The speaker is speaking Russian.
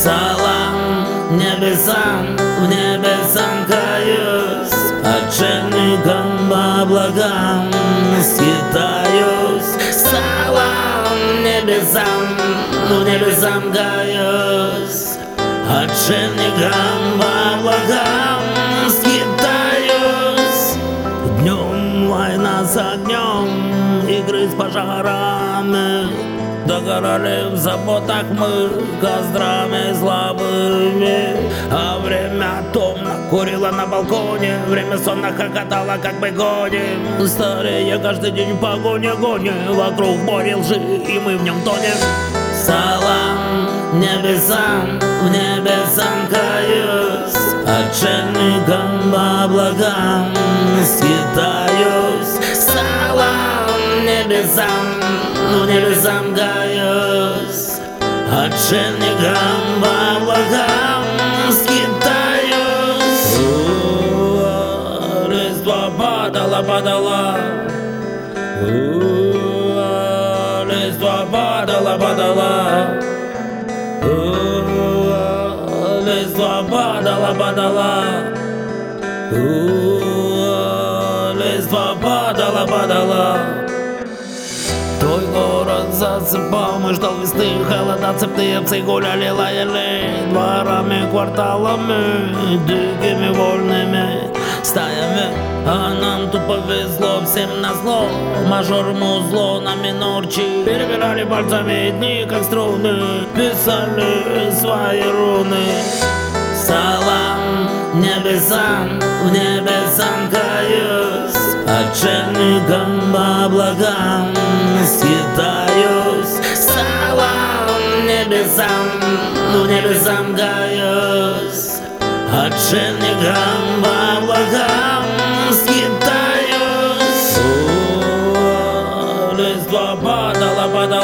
Салам небесам, в небесам каюсь, Отшельникам по облакам скитаюсь. Салам небесам, в небесам каюсь, Отшельникам по облакам скитаюсь. Днем война с огнем, игры с пожарами, Догорали в заботах мы кострами слабыми А время томно курила на балконе Время сонно хохотало, как бы гоним. Старее каждый день в погоне гоним Вокруг море лжи, и мы в нем тонем. Салам небесам, в небесам каюсь Отшельникам по облакам скитаюсь Салам небесам, в небесам каюсь Отшельникам по облакам скитаюсь О, Листва падала, падала О, Листва падала, падала О, Листва падала, падала засыпал, мы ждал весны Холода цепные псы гуляли, лаяли Дворами, кварталами, дикими вольными стаями. А нам тут повезло, всем назло Мажор, музло, на минорчи Перебирали пальцами дни, как струны Писали свои руны. Салам небесам, в небесам Отшельником по облакам Скитаюсь Салам небесам В небесам каюсь Отшельником а по облакам Скитаюсь О, лист лопата, лопата,